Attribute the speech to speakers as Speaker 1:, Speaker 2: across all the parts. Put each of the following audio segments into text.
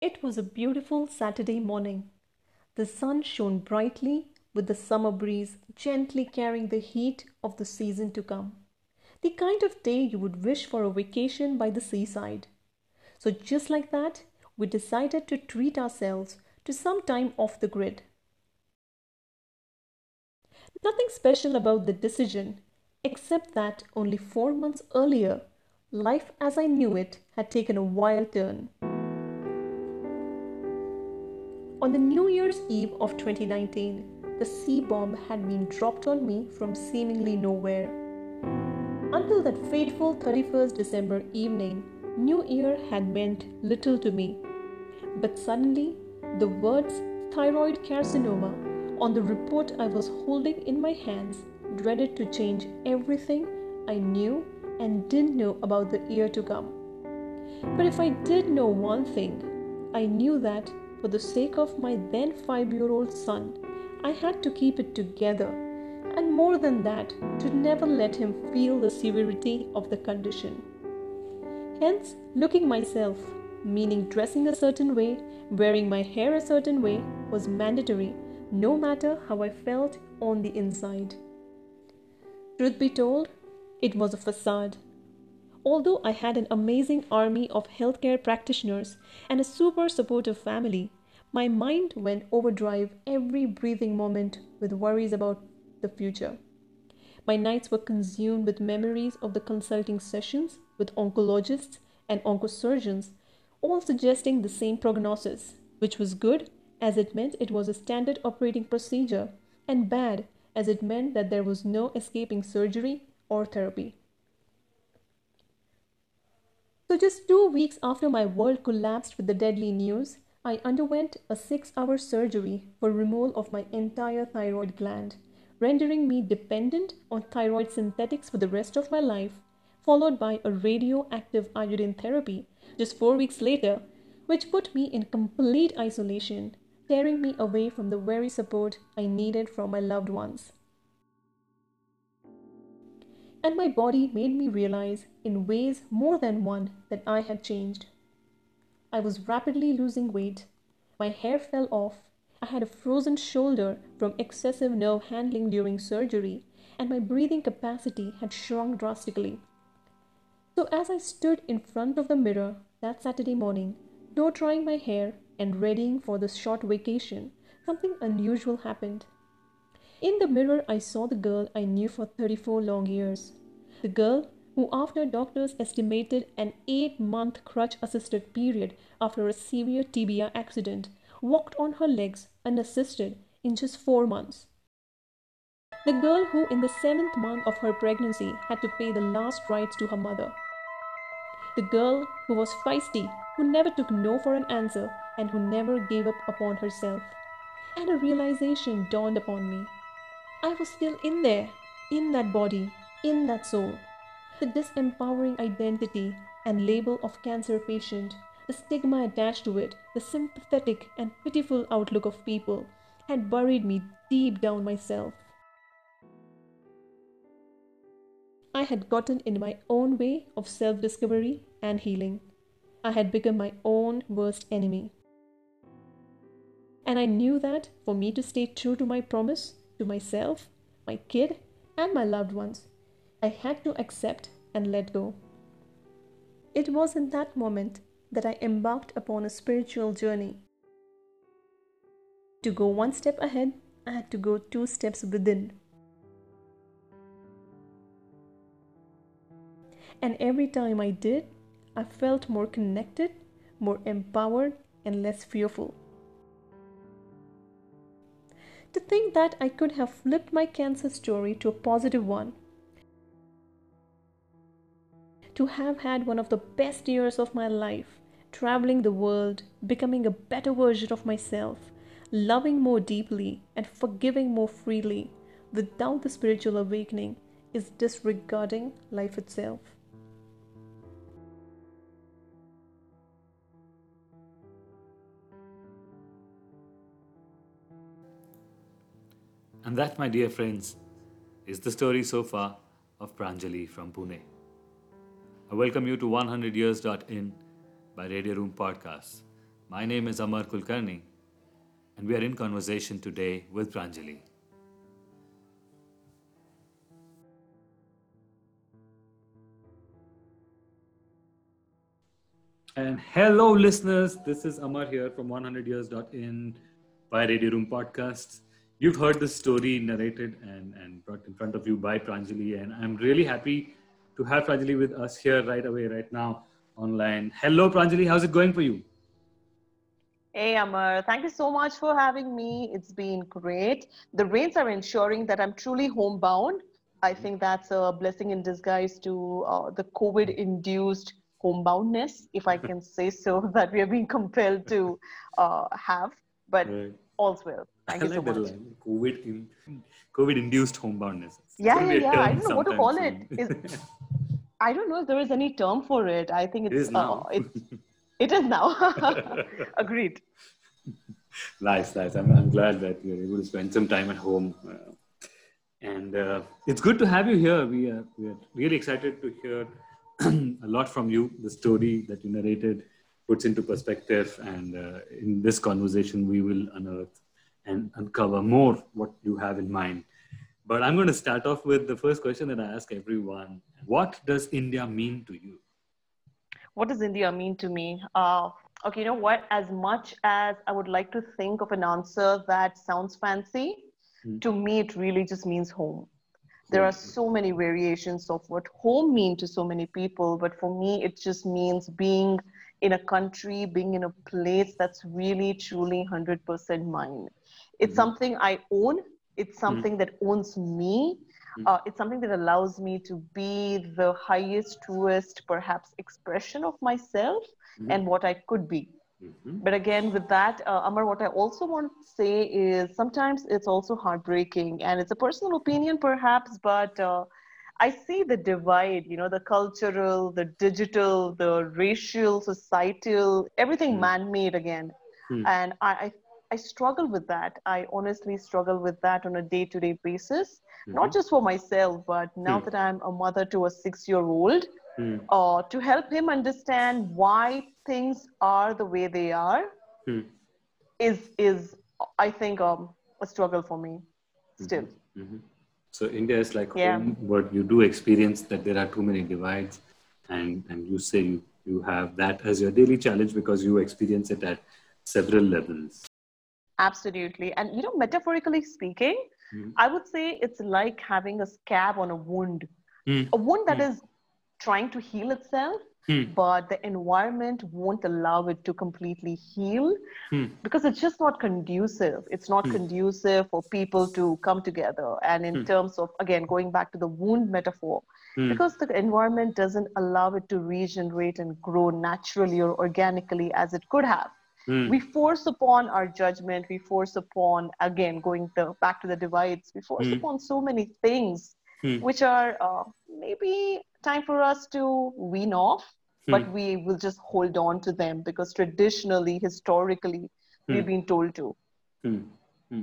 Speaker 1: It was a beautiful Saturday morning. The sun shone brightly, with the summer breeze gently carrying the heat of the season to come. The kind of day you would wish for a vacation by the seaside. So, just like that, we decided to treat ourselves to some time off the grid. Nothing special about the decision, except that only four months earlier, life as I knew it had taken a wild turn. On the New Year's Eve of 2019, the C bomb had been dropped on me from seemingly nowhere. Until that fateful 31st December evening, New Year had meant little to me. But suddenly, the words thyroid carcinoma on the report I was holding in my hands dreaded to change everything I knew and didn't know about the year to come. But if I did know one thing, I knew that for the sake of my then five year old son, I had to keep it together, and more than that, to never let him feel the severity of the condition. Hence, looking myself, meaning dressing a certain way, wearing my hair a certain way, was mandatory, no matter how I felt on the inside. Truth be told, it was a facade. Although I had an amazing army of healthcare practitioners and a super supportive family, my mind went overdrive every breathing moment with worries about the future. My nights were consumed with memories of the consulting sessions with oncologists and oncosurgeons, all suggesting the same prognosis, which was good as it meant it was a standard operating procedure, and bad as it meant that there was no escaping surgery or therapy. So, just two weeks after my world collapsed with the deadly news, I underwent a six hour surgery for removal of my entire thyroid gland, rendering me dependent on thyroid synthetics for the rest of my life, followed by a radioactive iodine therapy just four weeks later, which put me in complete isolation, tearing me away from the very support I needed from my loved ones and my body made me realize in ways more than one that I had changed. I was rapidly losing weight. My hair fell off. I had a frozen shoulder from excessive nerve handling during surgery, and my breathing capacity had shrunk drastically. So, as I stood in front of the mirror that Saturday morning, blow drying my hair and readying for this short vacation, something unusual happened. In the mirror, I saw the girl I knew for 34 long years. The girl who, after doctors estimated an eight month crutch assisted period after a severe tibia accident, walked on her legs unassisted in just four months. The girl who, in the seventh month of her pregnancy, had to pay the last rites to her mother. The girl who was feisty, who never took no for an answer, and who never gave up upon herself. And a realization dawned upon me. I was still in there, in that body, in that soul. The disempowering identity and label of cancer patient, the stigma attached to it, the sympathetic and pitiful outlook of people had buried me deep down myself. I had gotten in my own way of self discovery and healing. I had become my own worst enemy. And I knew that for me to stay true to my promise, to myself, my kid, and my loved ones. I had to accept and let go. It was in that moment that I embarked upon a spiritual journey. To go one step ahead, I had to go two steps within. And every time I did, I felt more connected, more empowered, and less fearful. To think that I could have flipped my cancer story to a positive one. To have had one of the best years of my life, traveling the world, becoming a better version of myself, loving more deeply, and forgiving more freely without the spiritual awakening is disregarding life itself.
Speaker 2: And that, my dear friends, is the story so far of Pranjali from Pune. I welcome you to 100years.in by Radio Room Podcasts, My name is Amar Kulkarni, and we are in conversation today with Pranjali. And hello, listeners. This is Amar here from 100years.in by Radio Room Podcasts. You've heard this story narrated and, and brought in front of you by Pranjali, and I'm really happy to have Pranjali with us here right away, right now, online. Hello, Pranjali. How's it going for you?
Speaker 3: Hey, Amar. Thank you so much for having me. It's been great. The rains are ensuring that I'm truly homebound. I think that's a blessing in disguise to uh, the COVID induced homeboundness, if I can say so, that we are being compelled to uh, have. But right. all's well. Thank I you like so much.
Speaker 2: COVID, in, COVID induced homeboundness.
Speaker 3: yeah, yeah, yeah. I don't know what to call it. Is, I don't know if there is any term for it. I think it's,
Speaker 2: it is now.
Speaker 3: Uh, it is now. Agreed.
Speaker 2: Nice, nice. I'm, I'm glad that you're able to spend some time at home. Uh, and uh, it's good to have you here. We are, we are really excited to hear a lot from you. The story that you narrated puts into perspective. And uh, in this conversation, we will unearth and uncover more what you have in mind. But I'm going to start off with the first question that I ask everyone What does India mean to you?
Speaker 3: What does India mean to me? Uh, okay, you know what? As much as I would like to think of an answer that sounds fancy, mm. to me, it really just means home there are so many variations of what home mean to so many people but for me it just means being in a country being in a place that's really truly 100% mine it's mm-hmm. something i own it's mm-hmm. something mm-hmm. that owns me mm-hmm. uh, it's something that allows me to be the highest truest perhaps expression of myself mm-hmm. and what i could be Mm-hmm. But again, with that, uh, Amar, what I also want to say is sometimes it's also heartbreaking, and it's a personal opinion, perhaps, but uh, I see the divide, you know, the cultural, the digital, the racial, societal, everything mm-hmm. man made again. Mm-hmm. And I, I, I, struggle with that. I honestly struggle with that on a day to day basis, not mm-hmm. just for myself, but now hmm. that I'm a mother to a six year old mm. uh, to help him understand why things are the way they are mm. is is I think um, a struggle for me still. Mm-hmm. Mm-hmm.
Speaker 2: So India is like yeah. home, but you do experience that there are too many divides, and and you say you, you have that as your daily challenge because you experience it at several levels.
Speaker 3: Absolutely, and you know, metaphorically speaking, mm-hmm. I would say it's like having a scab on a wound, mm. a wound that mm. is trying to heal itself, hmm. but the environment won't allow it to completely heal hmm. because it's just not conducive. It's not hmm. conducive for people to come together. And in terms of, again, going back to the wound metaphor, because the environment doesn't allow it to regenerate and grow naturally or organically as it could have. Hmm. We force upon our judgment, we force upon, again, going the, back to the divides, we force upon so many things which are uh, maybe time for us to wean off, hmm. but we will just hold on to them because traditionally, historically, hmm. we've been told to.
Speaker 2: Hmm. hmm.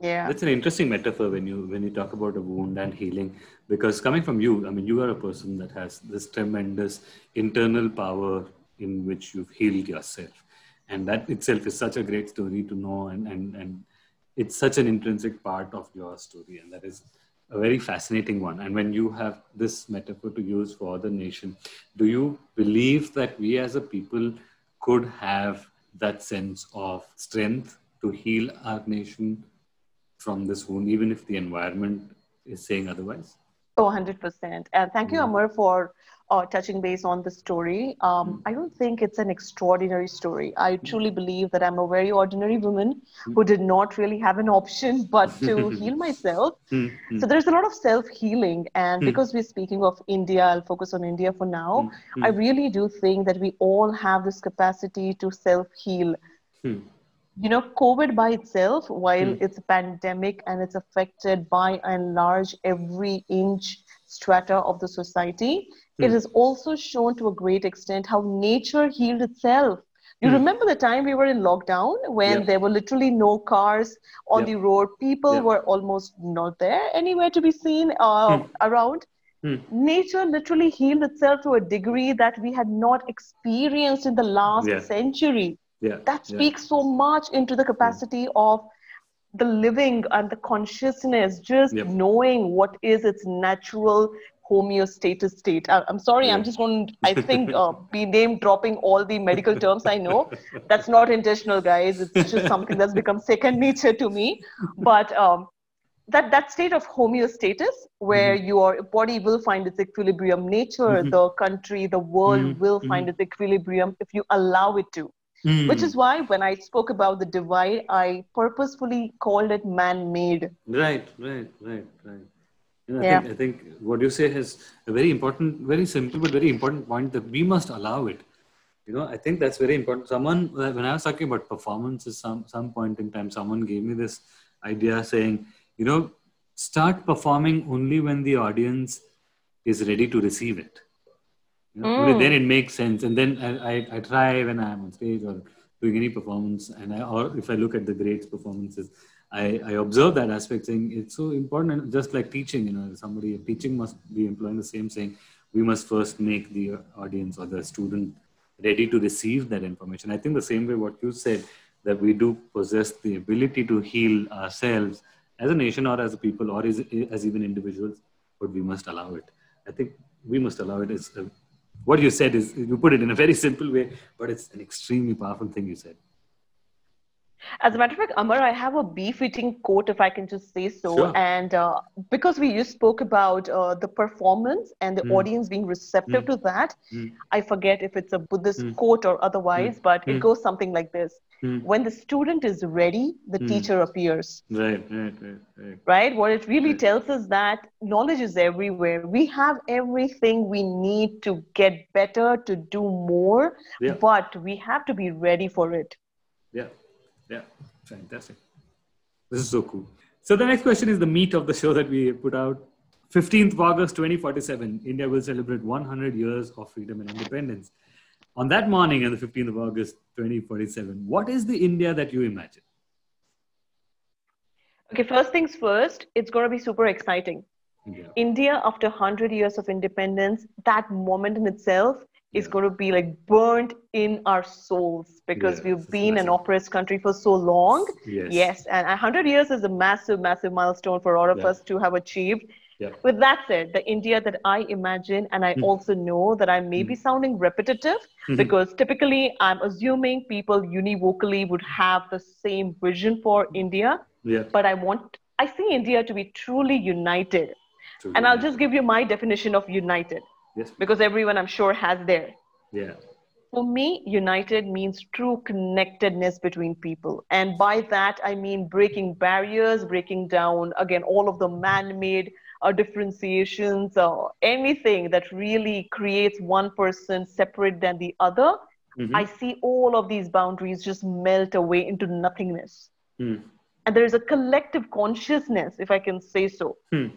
Speaker 2: Yeah. That's an interesting metaphor when you when you talk about a wound and healing, because coming from you, I mean, you are a person that has this tremendous internal power in which you've healed yourself, and that itself is such a great story to know, and and and it's such an intrinsic part of your story, and that is a very fascinating one. And when you have this metaphor to use for the nation, do you believe that we as a people could have that sense of strength to heal our nation from this wound, even if the environment is saying otherwise?
Speaker 3: Oh, 100%. And thank you, mm. Amar, for uh, touching base on the story. Um, mm. I don't think it's an extraordinary story. I mm. truly believe that I'm a very ordinary woman mm. who did not really have an option but to heal myself. So there's a lot of self healing. And because we're speaking of India, I'll focus on India for now. I really do think that we all have this capacity to self heal you know covid by itself while mm. it's a pandemic and it's affected by and large every inch strata of the society mm. it has also shown to a great extent how nature healed itself you mm. remember the time we were in lockdown when yeah. there were literally no cars on yeah. the road people yeah. were almost not there anywhere to be seen uh, hmm. around Hmm. Nature literally healed itself to a degree that we had not experienced in the last century.
Speaker 2: Yeah.
Speaker 3: That speaks yeah. so much into the capacity yeah. of the living and the consciousness, just yep. knowing what is its natural homeostasis state. I, am sorry, yeah. I'm just going to, I think, uh, be name dropping all the medical terms I know. That's not intentional, guys. It's just something that's become second nature to me. But um, that, that state of homeostasis, where mm-hmm. your body will find its equilibrium, nature, mm-hmm. the country, the world mm-hmm. will find mm-hmm. its equilibrium if you allow it to. Mm. Which is why when I spoke about the divide, I purposefully called it man made.
Speaker 2: Right, right, right, right. You know, I, yeah. think, I think what you say is a very important, very simple but very important point that we must allow it. You know, I think that's very important. Someone, when I was talking about performance at some, some point in time, someone gave me this idea saying, you know, start performing only when the audience is ready to receive it. You know, mm. Then it makes sense. And then I, I, I try when I'm on stage or doing any performance, and I, or if I look at the great performances, I, I observe that aspect saying it's so important just like teaching you know somebody teaching must be employing the same saying we must first make the audience or the student ready to receive that information. I think the same way what you said that we do possess the ability to heal ourselves as a nation or as a people or as, as even individuals but we must allow it. I think we must allow it. Is uh, what you said is you put it in a very simple way but it's an extremely powerful thing you said
Speaker 3: as a matter of fact, Amar, I have a befitting quote, if I can just say so. Sure. And uh, because we just spoke about uh, the performance and the mm. audience being receptive mm. to that, mm. I forget if it's a Buddhist hmm. quote or otherwise, hmm. but it hmm. goes something like this. When the student is ready, the teacher appears.
Speaker 2: Right, right, right, right.
Speaker 3: Right? What it really right. tells us that knowledge is everywhere. We have everything we need to get better, to do more, yeah. but we have to be ready for it.
Speaker 2: Yeah. Yeah, fantastic. This is so cool. So the next question is the meat of the show that we put out. 15th of August 2047, India will celebrate 100 years of freedom and independence. On that morning, on the 15th of August 2047, what is the India that you imagine?
Speaker 3: Okay, first things first, it's going to be super exciting. Yeah. India, after 100 years of independence, that moment in itself is going to be like burnt in our souls because yes, we've been massive. an oppressed country for so long. Yes. yes. And 100 years is a massive, massive milestone for all of yeah. us to have achieved. Yeah. With that said, the India that I imagine, and I mm. also know that I may mm. be sounding repetitive mm-hmm. because typically I'm assuming people univocally would have the same vision for India.
Speaker 2: Yeah.
Speaker 3: But I want, I see India to be truly united. Truly and I'll just give you my definition of united.
Speaker 2: Yes.
Speaker 3: Because everyone, I'm sure, has their.
Speaker 2: Yeah.
Speaker 3: For me, united means true connectedness between people. And by that, I mean breaking barriers, breaking down, again, all of the man made uh, differentiations, or uh, anything that really creates one person separate than the other. Mm-hmm. I see all of these boundaries just melt away into nothingness. Mm. And there is a collective consciousness, if I can say so,
Speaker 2: mm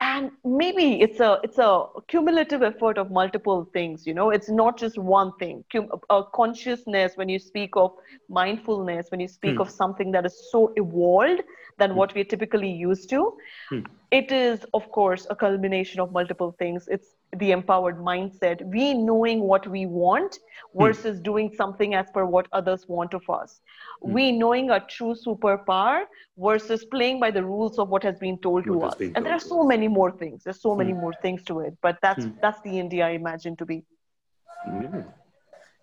Speaker 3: and maybe it's a it's a cumulative effort of multiple things you know it's not just one thing a consciousness when you speak of mindfulness when you speak hmm. of something that is so evolved than hmm. what we're typically used to hmm. it is of course a culmination of multiple things it's the empowered mindset we knowing what we want hmm. versus doing something as per what others want of us. Hmm. we knowing a true superpower versus playing by the rules of what has been told what to us. and there are so many more things. There's so many hmm. more things to it but that's that's the india i imagine to be.
Speaker 2: Yeah.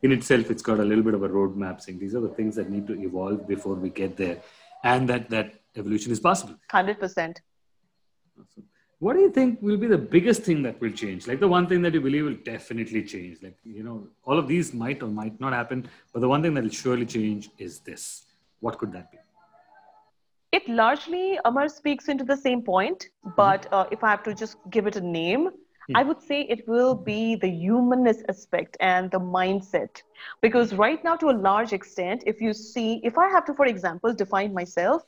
Speaker 2: in itself it's got a little bit of a roadmap saying these are the things that need to evolve before we get there and that that evolution is possible.
Speaker 3: 100%
Speaker 2: awesome what do you think will be the biggest thing that will change? Like the one thing that you believe will definitely change. Like you know all of these might or might not happen but the one thing that will surely change is this. What could that be?
Speaker 3: It largely amar speaks into the same point but mm-hmm. uh, if i have to just give it a name mm-hmm. i would say it will be the humanness aspect and the mindset. Because right now to a large extent if you see if i have to for example define myself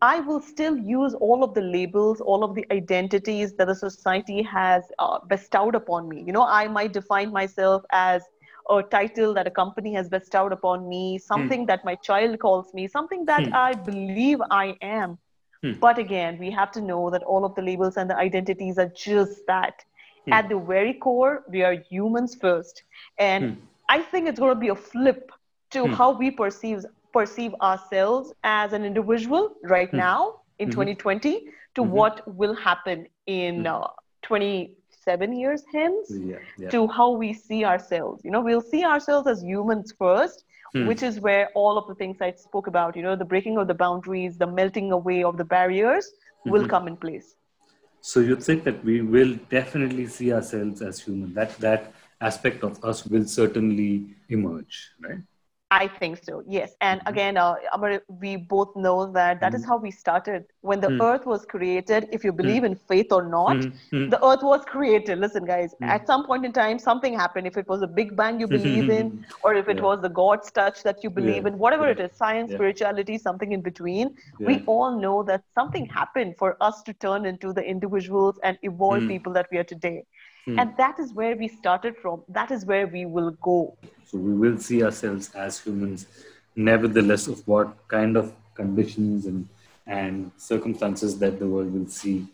Speaker 3: I will still use all of the labels, all of the identities that the society has uh, bestowed upon me. You know, I might define myself as a title that a company has bestowed upon me, something hmm. that my child calls me, something that hmm. I believe I am. Hmm. But again, we have to know that all of the labels and the identities are just that. Hmm. At the very core, we are humans first. And hmm. I think it's going to be a flip to hmm. how we perceive perceive ourselves as an individual right hmm. now in mm-hmm. 2020 to mm-hmm. what will happen in hmm. uh, 27 years hence yeah, yeah. to how we see ourselves you know we'll see ourselves as humans first hmm. which is where all of the things i spoke about you know the breaking of the boundaries the melting away of the barriers mm-hmm. will come in place
Speaker 2: so you think that we will definitely see ourselves as human that that aspect of us will certainly emerge right
Speaker 3: I think so, yes. And mm-hmm. again, uh, we both know that that mm. is mm-hmm. how we started. When the mm. earth was created, if you mm. believe mm. in faith or not, mm-hmm. the earth was created. Listen, guys, at some point in time, something happened. If it was a big bang you believe in, or if it yeah. was the God's touch that you believe yeah. in, whatever yeah. it is, science, spirituality, something in between, we all know that something happened for us to turn into the individuals and evolve people that we are today. Hmm. And that is where we started from. That is where we will go.
Speaker 2: So we will see ourselves as humans, nevertheless, of what kind of conditions and, and circumstances that the world will see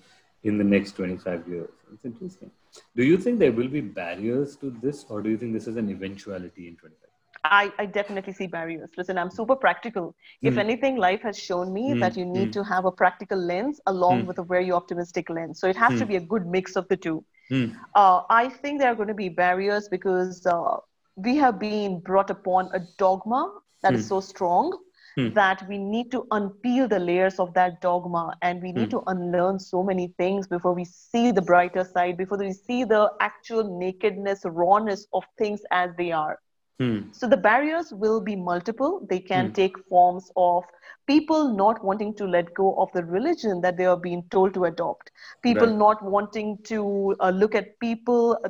Speaker 2: in the next 25 years. It's interesting. Do you think there will be barriers to this, or do you think this is an eventuality in 25?
Speaker 3: I, I definitely see barriers. Listen, I'm super practical. If mm. anything, life has shown me mm. that you need mm. to have a practical lens along hmm. with a very optimistic lens. So it has to hmm. be a good mix of the two. Mm. Uh, I think there are going to be barriers because uh, we have been brought upon a dogma that mm. is hmm. so strong mm. that we need to unpeel the layers of that dogma and we need hmm. to unlearn so many things before we see the brighter side, before we see the actual nakedness, rawness of things as they are. Hmm. So the barriers will be multiple. They can hmm. take forms of people not wanting to let go of the religion that they are being told to adopt, people right. not wanting to uh, look at people uh,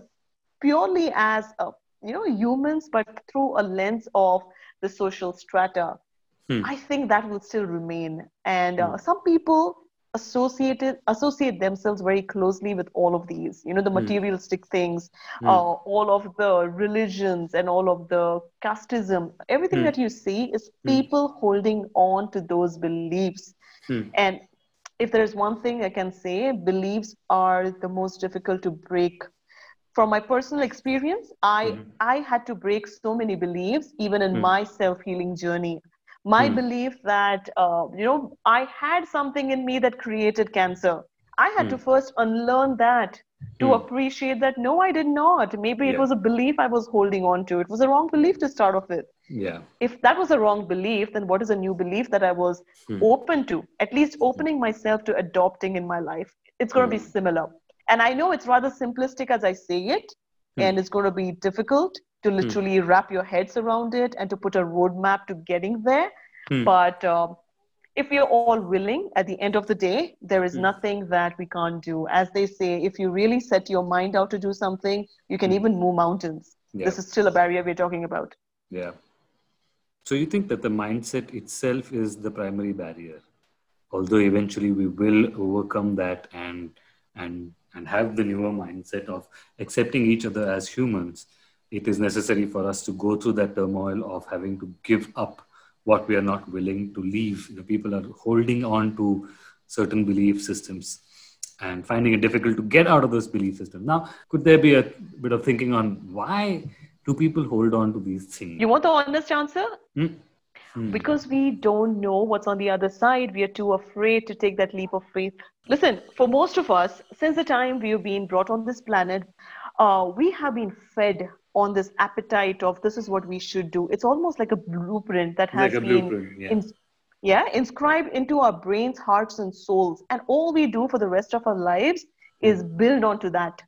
Speaker 3: purely as uh, you know humans, but through a lens of the social strata. Hmm. I think that will still remain, and uh, hmm. some people associated associate themselves very closely with all of these you know the hmm. materialistic mm. things mm. Uh, all of the religions and all of the casteism everything mm. that you see is hmm. people holding on to those beliefs hmm. and if there's one thing i can say beliefs are the most difficult to break from my personal experience i i had to break so many beliefs even in my self healing journey my hmm. belief that uh, you know i had something in me that created cancer i had hmm. to first unlearn that to hmm. appreciate that no i did not maybe yeah. it was a belief i was holding on to it was a wrong belief to start off with
Speaker 2: yeah
Speaker 3: if that was a wrong belief then what is a new belief that i was hmm. open to at least opening myself to adopting in my life it's going to be hmm. similar and i know it's rather simplistic as i say it hmm. and it's going to be difficult to hmm. literally hmm. wrap your heads around it and to put a roadmap to getting there. Hmm. But um, if we're all willing, at the end of the day, there is hmm. nothing that we can't do. As they say, if you really set your mind out to do something, you can hmm. even move mountains. Yeah. This is still a barrier we're talking about.
Speaker 2: Yeah. So you think that the mindset itself is the primary barrier, although eventually we will overcome that and and and have the newer mindset of accepting each other as humans it is necessary for us to go through that turmoil of having to give up what we are not willing to leave. You know, people are holding on to certain belief systems and finding it difficult to get out of those belief systems. Now, could there be a bit of thinking on why do people hold on to these things?
Speaker 3: You want the honest answer? Hmm? Hmm. Because we don't know what's on the other side, we are too afraid to take that leap of faith. Listen, for most of us, since the time we've been brought on this planet, uh, we have been fed on this appetite of this is what we should do. It's almost like a blueprint that has like been yeah. In, yeah, inscribed into our brains, hearts, and souls. And all we do for the rest of our lives is hmm. build onto that.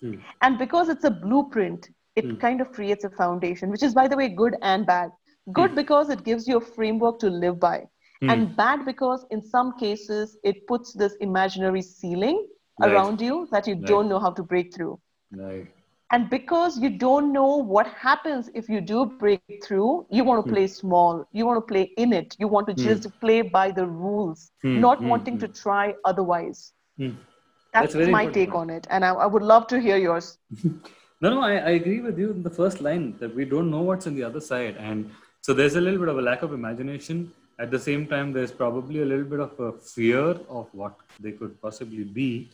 Speaker 3: Hmm. And because it's a blueprint, it hmm. kind of creates a foundation, which is, by the way, good and bad. Good because it gives you a framework to live by, and bad because in some cases it puts this imaginary ceiling right. around you that you right. don't know how to break through.
Speaker 2: Right
Speaker 3: and because you don't know what happens if you do break through you want to hmm. play mm. small you want to play in it you want to mm. just play by the rules mm. not hmm. wanting to try otherwise that's, that's my take on it and I, I, would love to hear yours
Speaker 2: no no I, I agree with you in the first line that we don't know what's on the other side and so there's a little bit of a lack of imagination at the same time there's probably a little bit of a fear of what they could possibly be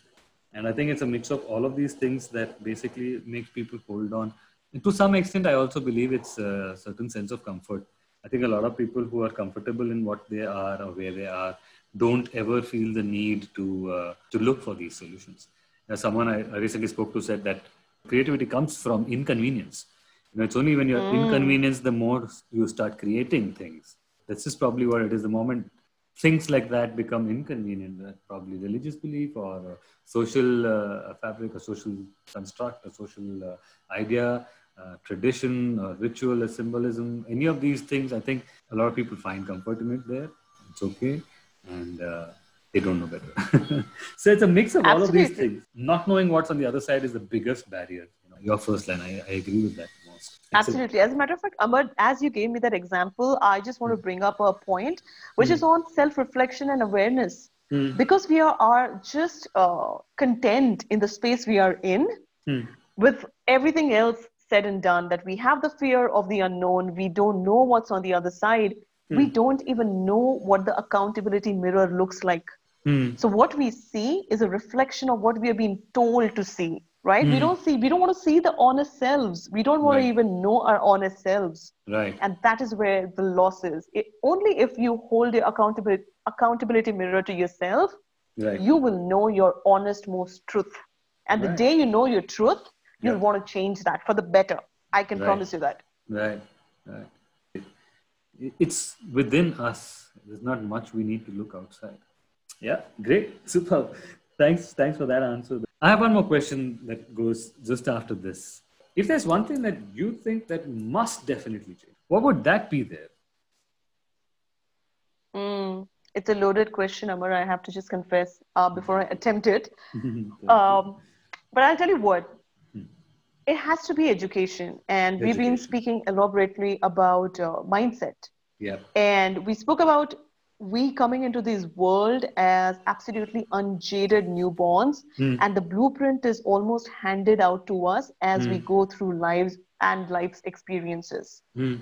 Speaker 2: and I think it's a mix of all of these things that basically makes people hold on. And to some extent, I also believe it's a certain sense of comfort. I think a lot of people who are comfortable in what they are or where they are don't ever feel the need to uh, to look for these solutions. As someone I, I recently spoke to said that creativity comes from inconvenience. You know, it's only when you're mm. inconvenienced the more you start creating things. This is probably what it is. The moment things like that become inconvenient, uh, probably religious belief or social uh, fabric, a social construct, a social uh, idea, uh, tradition, or ritual, or symbolism, any of these things, I think a lot of people find comfort in it there. It's okay. And uh, they don't know better. so it's a mix of Absolutely. all of these things. Not knowing what's on the other side is the biggest barrier. You know, your first line, I, I agree with that.
Speaker 3: Absolutely. As a matter of fact, Amar, as you gave me that example, I just want to hmm. bring up a point, which mm. is on self-reflection and awareness. Mm. Because we are, are just uh, content in the space we are in, mm. with everything else said and done, that we have the fear of the unknown, we don't know what's on the other side, we hmm. don't even know what the accountability mirror looks like. Hmm. So what we see is a reflection of what we are being told to see right? Mm. we don't see we don't want to see the honest selves. We don't want right. to even know our honest selves.
Speaker 2: Right.
Speaker 3: And that is where the loss is. It, only if you hold the accountability accountability mirror to yourself right. you will know your honest most truth. And right. the day you know your truth you'll yeah. want to change that for the better. I can promise you that.
Speaker 2: Right. Right. It, it's within us. There's not much we need to look outside. Yeah great. Super thanks thanks for that answer I have one more question that goes just after this. If there's one thing that you think that must definitely change, what would that be there?
Speaker 3: Mm, it's a loaded question, Amar. I have to just confess uh, before I attempt it. um, but I'll tell you what. Hmm. It has to be education, and education. we've been speaking elaborately about uh, mindset.
Speaker 2: Yeah.
Speaker 3: And we spoke about we coming into this world as absolutely unjaded newborns mm. and the blueprint is almost handed out to us as mm. we hmm. go through lives and life's experiences mm.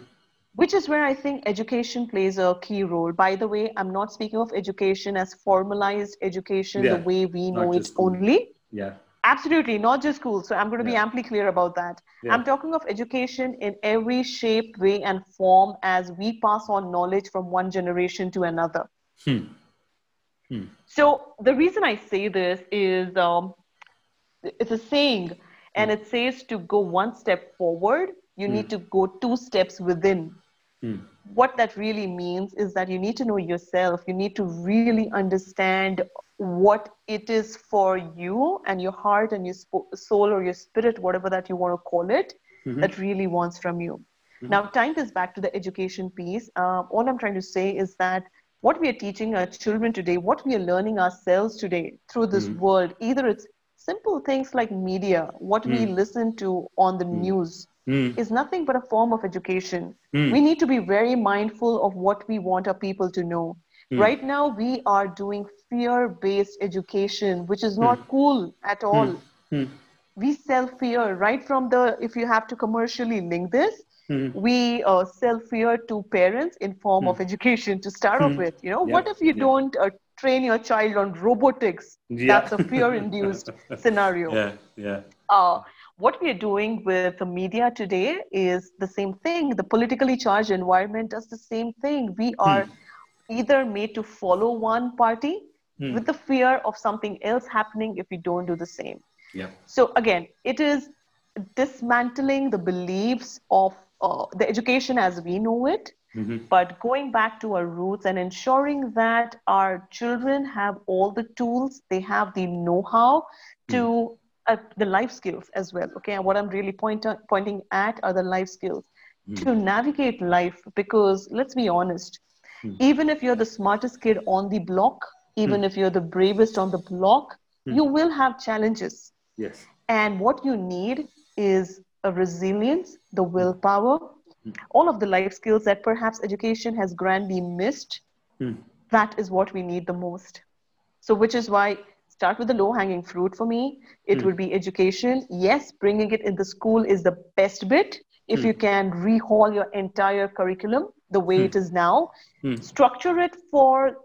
Speaker 3: which is where i think education plays a key role by the way i'm not speaking of education as formalized education yeah. the way we know it only
Speaker 2: yeah
Speaker 3: Absolutely, not just school. So I'm going to be amply clear about that. Yeah. I'm talking of education in every shape, way, and form as we pass on knowledge from one generation to another.
Speaker 2: Hmm. Hmm.
Speaker 3: So the reason I say this is um, it's a saying, and hmm. it says to go one step forward, you need hmm. to go two steps within. What that really means is that you need to know yourself. You need to really understand what it is for you and your heart and your soul or your spirit, whatever that you want to call it, mm-hmm. that really wants from you. Mm-hmm. Now, tying this back to the education piece, uh, all I'm trying to say is that what we are teaching our children today, what we are learning ourselves today through this mm-hmm. world, either it's simple things like media, what we mm. listen to on the mm. news, Mm. is nothing but a form of education. Mm. We need to be very mindful of what we want our people to know. Mm. Right now, we are doing fear based education, which is not mm. cool at hmm. all.
Speaker 2: Mm.
Speaker 3: We sell fear right from the, if you have to commercially link this,
Speaker 2: hmm.
Speaker 3: we uh, sell fear to parents in form of hmm. education to start off with. You know, yeah. what if you yeah. don't uh, train your child on robotics? Yeah. That's a fear induced scenario.
Speaker 2: Yeah, yeah.
Speaker 3: Uh, what we are doing with the media today is the same thing. The politically charged environment does the same thing. We are either made to follow one party hmm. with the fear of something else happening if we don't do the same.
Speaker 2: Yeah.
Speaker 3: So again, it is dismantling the beliefs of uh, the education as we know it,
Speaker 2: mm-hmm.
Speaker 3: but going back to our roots and ensuring that our children have all the tools, they have the know-how to mm. uh, the life skills as well. Okay, and what I'm really point, pointing at are the life skills mm. to navigate life. Because let's be honest, mm. even if you're the smartest kid on the block, even mm. if you're the bravest on the block, mm. you will have challenges.
Speaker 2: Yes.
Speaker 3: And what you need is a resilience, the willpower, mm. all of the life skills that perhaps education has grandly missed.
Speaker 2: Hmm.
Speaker 3: That is what we need the most. So, which is why start with the low hanging fruit for me. It hmm. would be education. Yes, bringing it in the school is the best bit. If hmm. you can rehaul your entire curriculum the way it is now, structure it for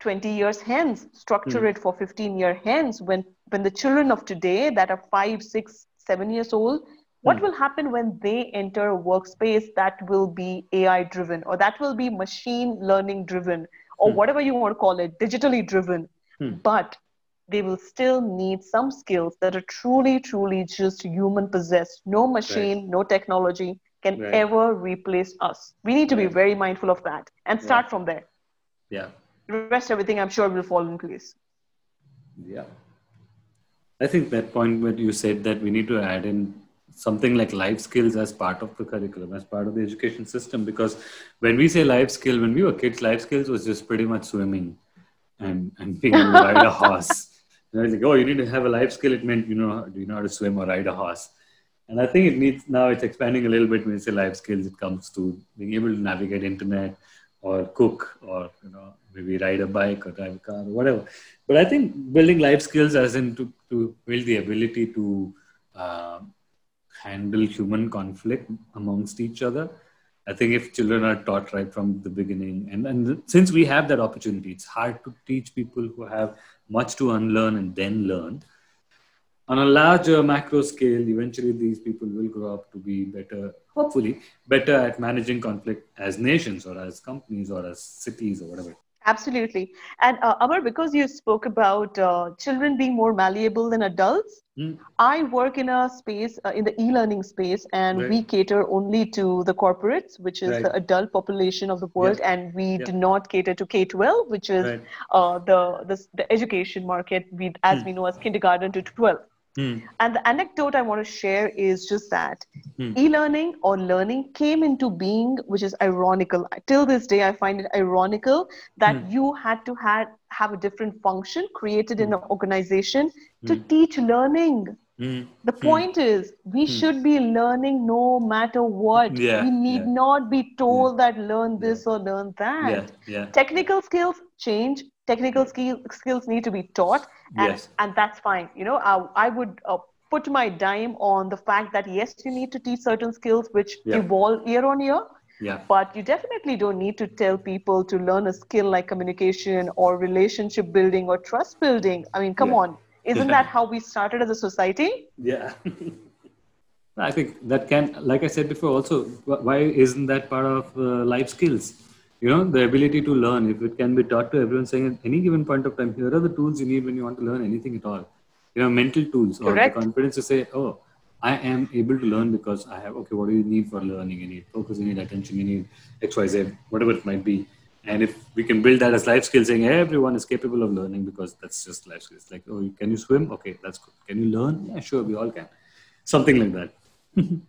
Speaker 3: 20 years hence structure mm. it for 15 year hence when when the children of today that are five six seven years old what hmm. will happen when they enter a workspace that will be AI driven or that will be machine learning driven or hmm. whatever you want to call it, digitally driven? Hmm. But they will still need some skills that are truly, truly just human possessed. No machine, right. no technology can right. ever replace us. We need to right. be very mindful of that and start from there.
Speaker 2: Yeah.
Speaker 3: The rest, everything I'm sure will fall in place.
Speaker 2: Yeah. I think that point where you said that we need to add in something like life skills as part of the curriculum, as part of the education system. Because when we say life skill, when we were kids, life skills was just pretty much swimming and, and being able to ride a horse. You was like, oh, you need to have a life skill. It meant, you know, do you know how to swim or ride a horse? And I think it needs, now it's expanding a little bit when you say life skills, it comes to being able to navigate internet or cook or, you know, maybe ride a bike or drive a car or whatever. But I think building life skills as in to, to build the ability to uh, handle human conflict amongst each other. I think if children are taught right from the beginning, and, and since we have that opportunity, it's hard to teach people who have much to unlearn and then learn. On a larger macro scale, eventually these people will grow up to be better, hopefully, better at managing conflict as nations or as companies or as cities or whatever.
Speaker 3: Absolutely. And uh, Amar, because you spoke about uh, children being more malleable than adults, mm. I work in a space, uh, in the e learning space, and right. we cater only to the corporates, which is right. the adult population of the world, and we yeah. do not cater to K 12, which is right. Uh, the, the, the, education market, we, as mm. we know as kindergarten to 12. Mm. And the anecdote I want to share is just that mm. e learning or learning came into being, which is ironical. Till this day, I find it ironical that mm. you had to have, have a different function created in hmm. an organization to hmm. teach learning. Hmm. The point is, we should be learning no matter what. Yeah, we need yeah. not be told yeah. that learn this or learn that. Technical skills change, technical skill, skills need to be taught and, yes. and that's fine you know i, I would uh, put my dime on the fact that yes you need to teach certain skills which yeah. evolve year on year
Speaker 2: yeah.
Speaker 3: But you definitely don't need to tell people to learn a skill like communication or relationship building or trust building. I mean, come yeah. on. Isn't that how we started as a society?
Speaker 2: Yeah. I think that can, like I said before, also, why isn't that part of uh, life skills? You know the ability to learn if it can be taught to everyone saying at any given point of time here are the tools you need when you want to learn anything at all. You know mental tools or Correct. the confidence to say oh i am able to learn because i have okay what do you need for learning? You need focus you need attention you need xyz whatever it might be. And if we can build that as life skills saying everyone is capable of learning because that's just life skills. Like oh can you swim? Okay that's good. Can you learn? Yeah sure we all can. Something like that.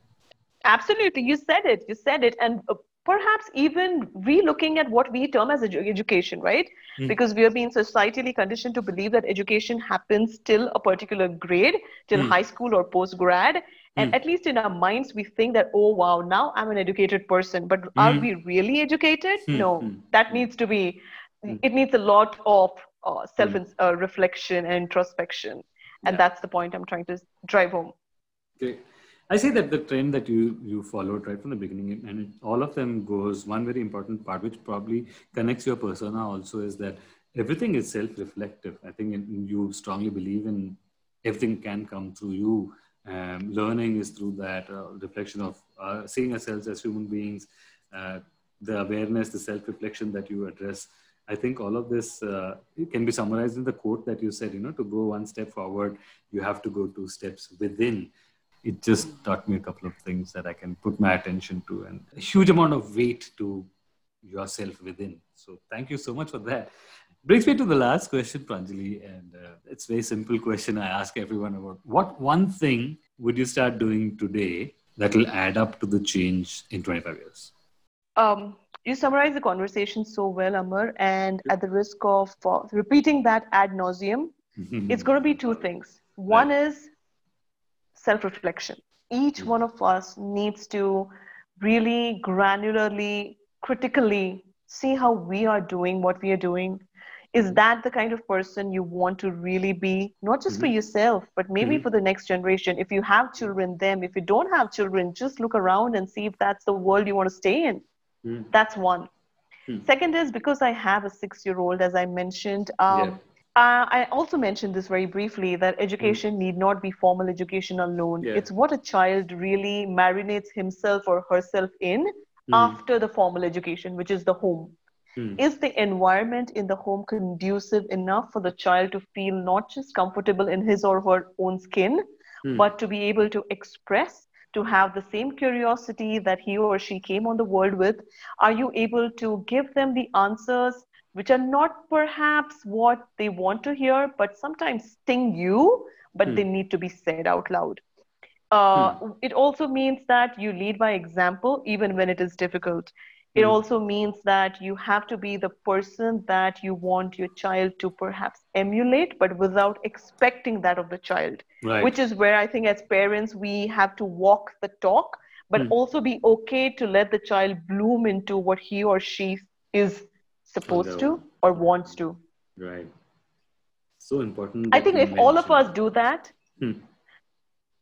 Speaker 3: Absolutely. You said it. You said it. And uh, perhaps even re-looking at what we term as edu- education right mm. because we are being societally conditioned to believe that education happens till a particular grade till mm. high school or post grad and mm. at least in our minds we think that oh wow now i'm an educated person but are hmm. we really educated hmm. no hmm. that needs to be it needs a lot of uh, self uh, reflection and introspection and yeah. that's the point i'm trying to drive home
Speaker 2: okay I say that the trend that you you followed right from the beginning, and it, all of them goes one very important part, which probably connects your persona also, is that everything is self-reflective. I think you strongly believe in everything can come through you. Um, learning is through that uh, reflection of uh, seeing ourselves as human beings, uh, the awareness, the self-reflection that you address. I think all of this uh, can be summarized in the quote that you said. You know, to go one step forward, you have to go two steps within it just taught me a couple of things that I can put my attention to and a huge amount of weight to yourself within. So thank you so much for that. Brings me to the last question, Pranjali, and uh, it's a very simple question I ask everyone about. What one thing would you start doing today that will add up to the change in 25 years?
Speaker 3: Um, you summarize the conversation so well, Amar, and at the risk of uh, repeating that ad nauseum, it's going to be two things. One right. is self reflection. Each mm-hmm. one of us needs to really granularly, critically see how we are doing what we are doing. Is mm-hmm. that the kind of person you want to really be, not just mm-hmm. for yourself, but maybe mm-hmm. for the next generation? If you have children, them. If you don't have children, just look around and see if that's the world you want to stay in. Mm-hmm. That's one. Hmm. Second is because I have a six year old, as I mentioned, um, yeah Uh, I also mentioned this very briefly that education mm. need not be formal education alone. Yeah. It's what a child really marinates himself or herself in mm. after the formal education, which is the home. Mm. Is the environment in the home conducive enough for the child to feel not just comfortable in his or her own skin, hmm. but to be able to express, to have the same curiosity that he or she came on the world with? Are you able to give them the answers which are not perhaps what they want to hear, but sometimes sting you, but hmm. they need to be said out loud? Uh, hmm. It also means that you lead by example, even when it is difficult. It hmm. also means that you have to be the person that you want your child to perhaps emulate, but without expecting that of the child. Right. Which is where I think as parents, we have to walk the talk, but mm. also be okay to let the child bloom into what he or she is supposed to or wants to.
Speaker 2: Right. So important.
Speaker 3: I think if mentioned. all of us do that, hmm.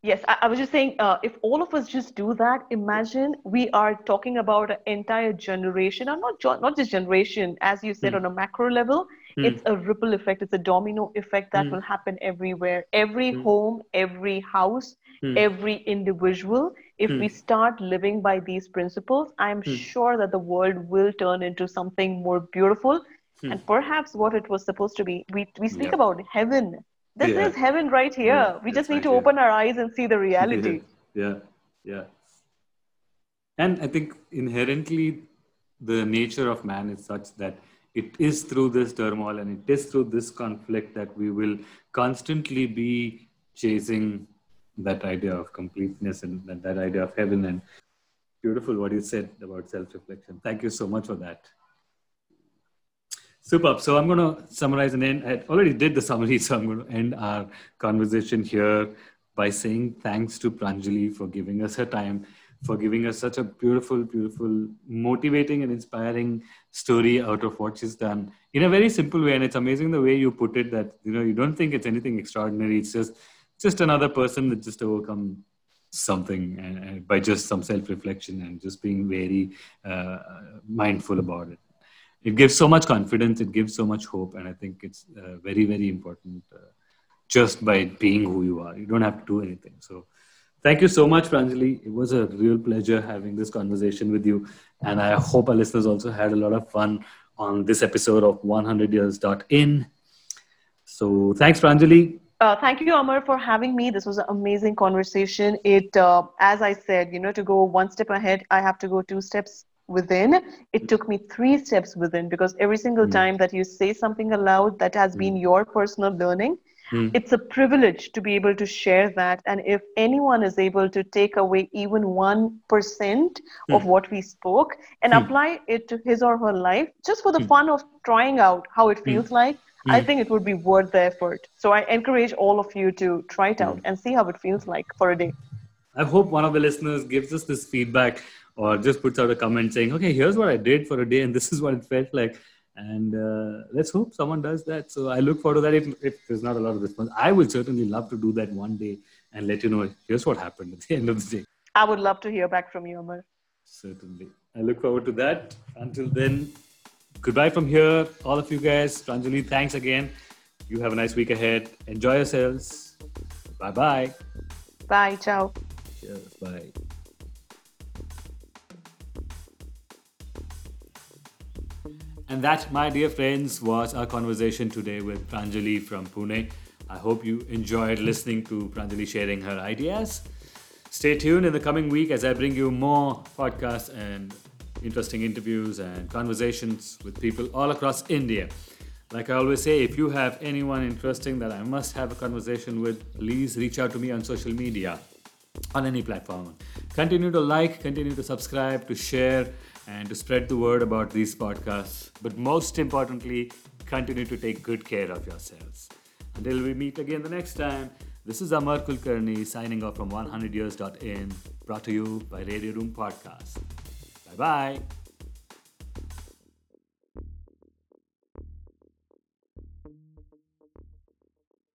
Speaker 3: Yes, I, I, was just saying, uh, if all of us just do that, imagine we are talking about an entire generation, or not not just generation, as you said, mm. on a macro level. Mm. It's a ripple effect. It's a domino effect that mm. will happen everywhere. Every hmm. home, every house, hmm. every individual. If we hmm. start living by these principles, I'm sure that the world will turn into something more beautiful, and perhaps what it was supposed to be. We we speak about heaven this yeah. is heaven right here. Yeah, we just need right to open our eyes and see the reality.
Speaker 2: Yeah. yeah, yeah. And I think inherently the nature of man is such that it is through this turmoil and it is through this conflict that we will constantly be chasing that idea of completeness and that, that idea of heaven and beautiful what you said about self-reflection thank you so much for that Superb. So I'm going to summarize and end. I already did the summary, so I'm going to end our conversation here by saying thanks to Pranjali for giving us her time, for giving us such a beautiful, beautiful, motivating, and inspiring story out of what she's done in a very simple way. And it's amazing the way you put it that you know you don't think it's anything extraordinary. It's just just another person that just overcome something and, by just some self-reflection and just being very uh, mindful about it it gives so much confidence it gives so much hope and i think it's uh, very very important uh, just by being who you are. You don't have to do anything. So thank you so much pranjali. It was a real pleasure having this conversation with you and i hope our listeners also had a lot of fun on this episode of 100 years.in so thanks pranjali.
Speaker 3: Uh, thank you, Amar, for having me. This was an amazing conversation. It, uh, as I said, you know, to go one step ahead, I have to go two steps within it mm. took me three steps within because every single mm. time that you say something aloud that has mm. been your personal learning mm. it's a privilege to be able to share that and if anyone is able to take away even 1% mm. of what we spoke and mm. apply it to his or her life just for the fun of trying out how it feels like I think it would be worth the effort. So I encourage all of you to try it out and see how it feels like for a day.
Speaker 2: I hope one of the listeners gives us this feedback or just puts out a comment saying, okay, here's what I did for a day and this is what it felt like. And uh, let's hope someone does that. So I look forward to that. If, if there's not a lot of response, I would certainly love to do that one day and let you know here's what happened at the end of the day.
Speaker 3: I would love to hear back from you, Amar.
Speaker 2: Certainly. I look forward to that. Until then, goodbye from here, all of you guys. Pranjali, thanks again. You have a nice week ahead. Enjoy yourselves. Bye-bye.
Speaker 3: Bye. Ciao.
Speaker 2: Cheers. Bye. And that, my dear friends, was our conversation today with Pranjali from Pune. I hope you enjoyed listening to Pranjali sharing her ideas. Stay tuned in the coming week as I bring you more podcasts and interesting interviews and conversations with people all across India. Like I always say, if you have anyone interesting that I must have a conversation with, please reach out to me on social media on any platform. Continue to like, continue to subscribe, to share and to spread the word about these podcasts. But most importantly, continue to take good care of yourselves. Until we meet again the next time, this is Amar Kulkarni signing off from 100years.in, brought to you by Radio Room Podcast. Bye bye.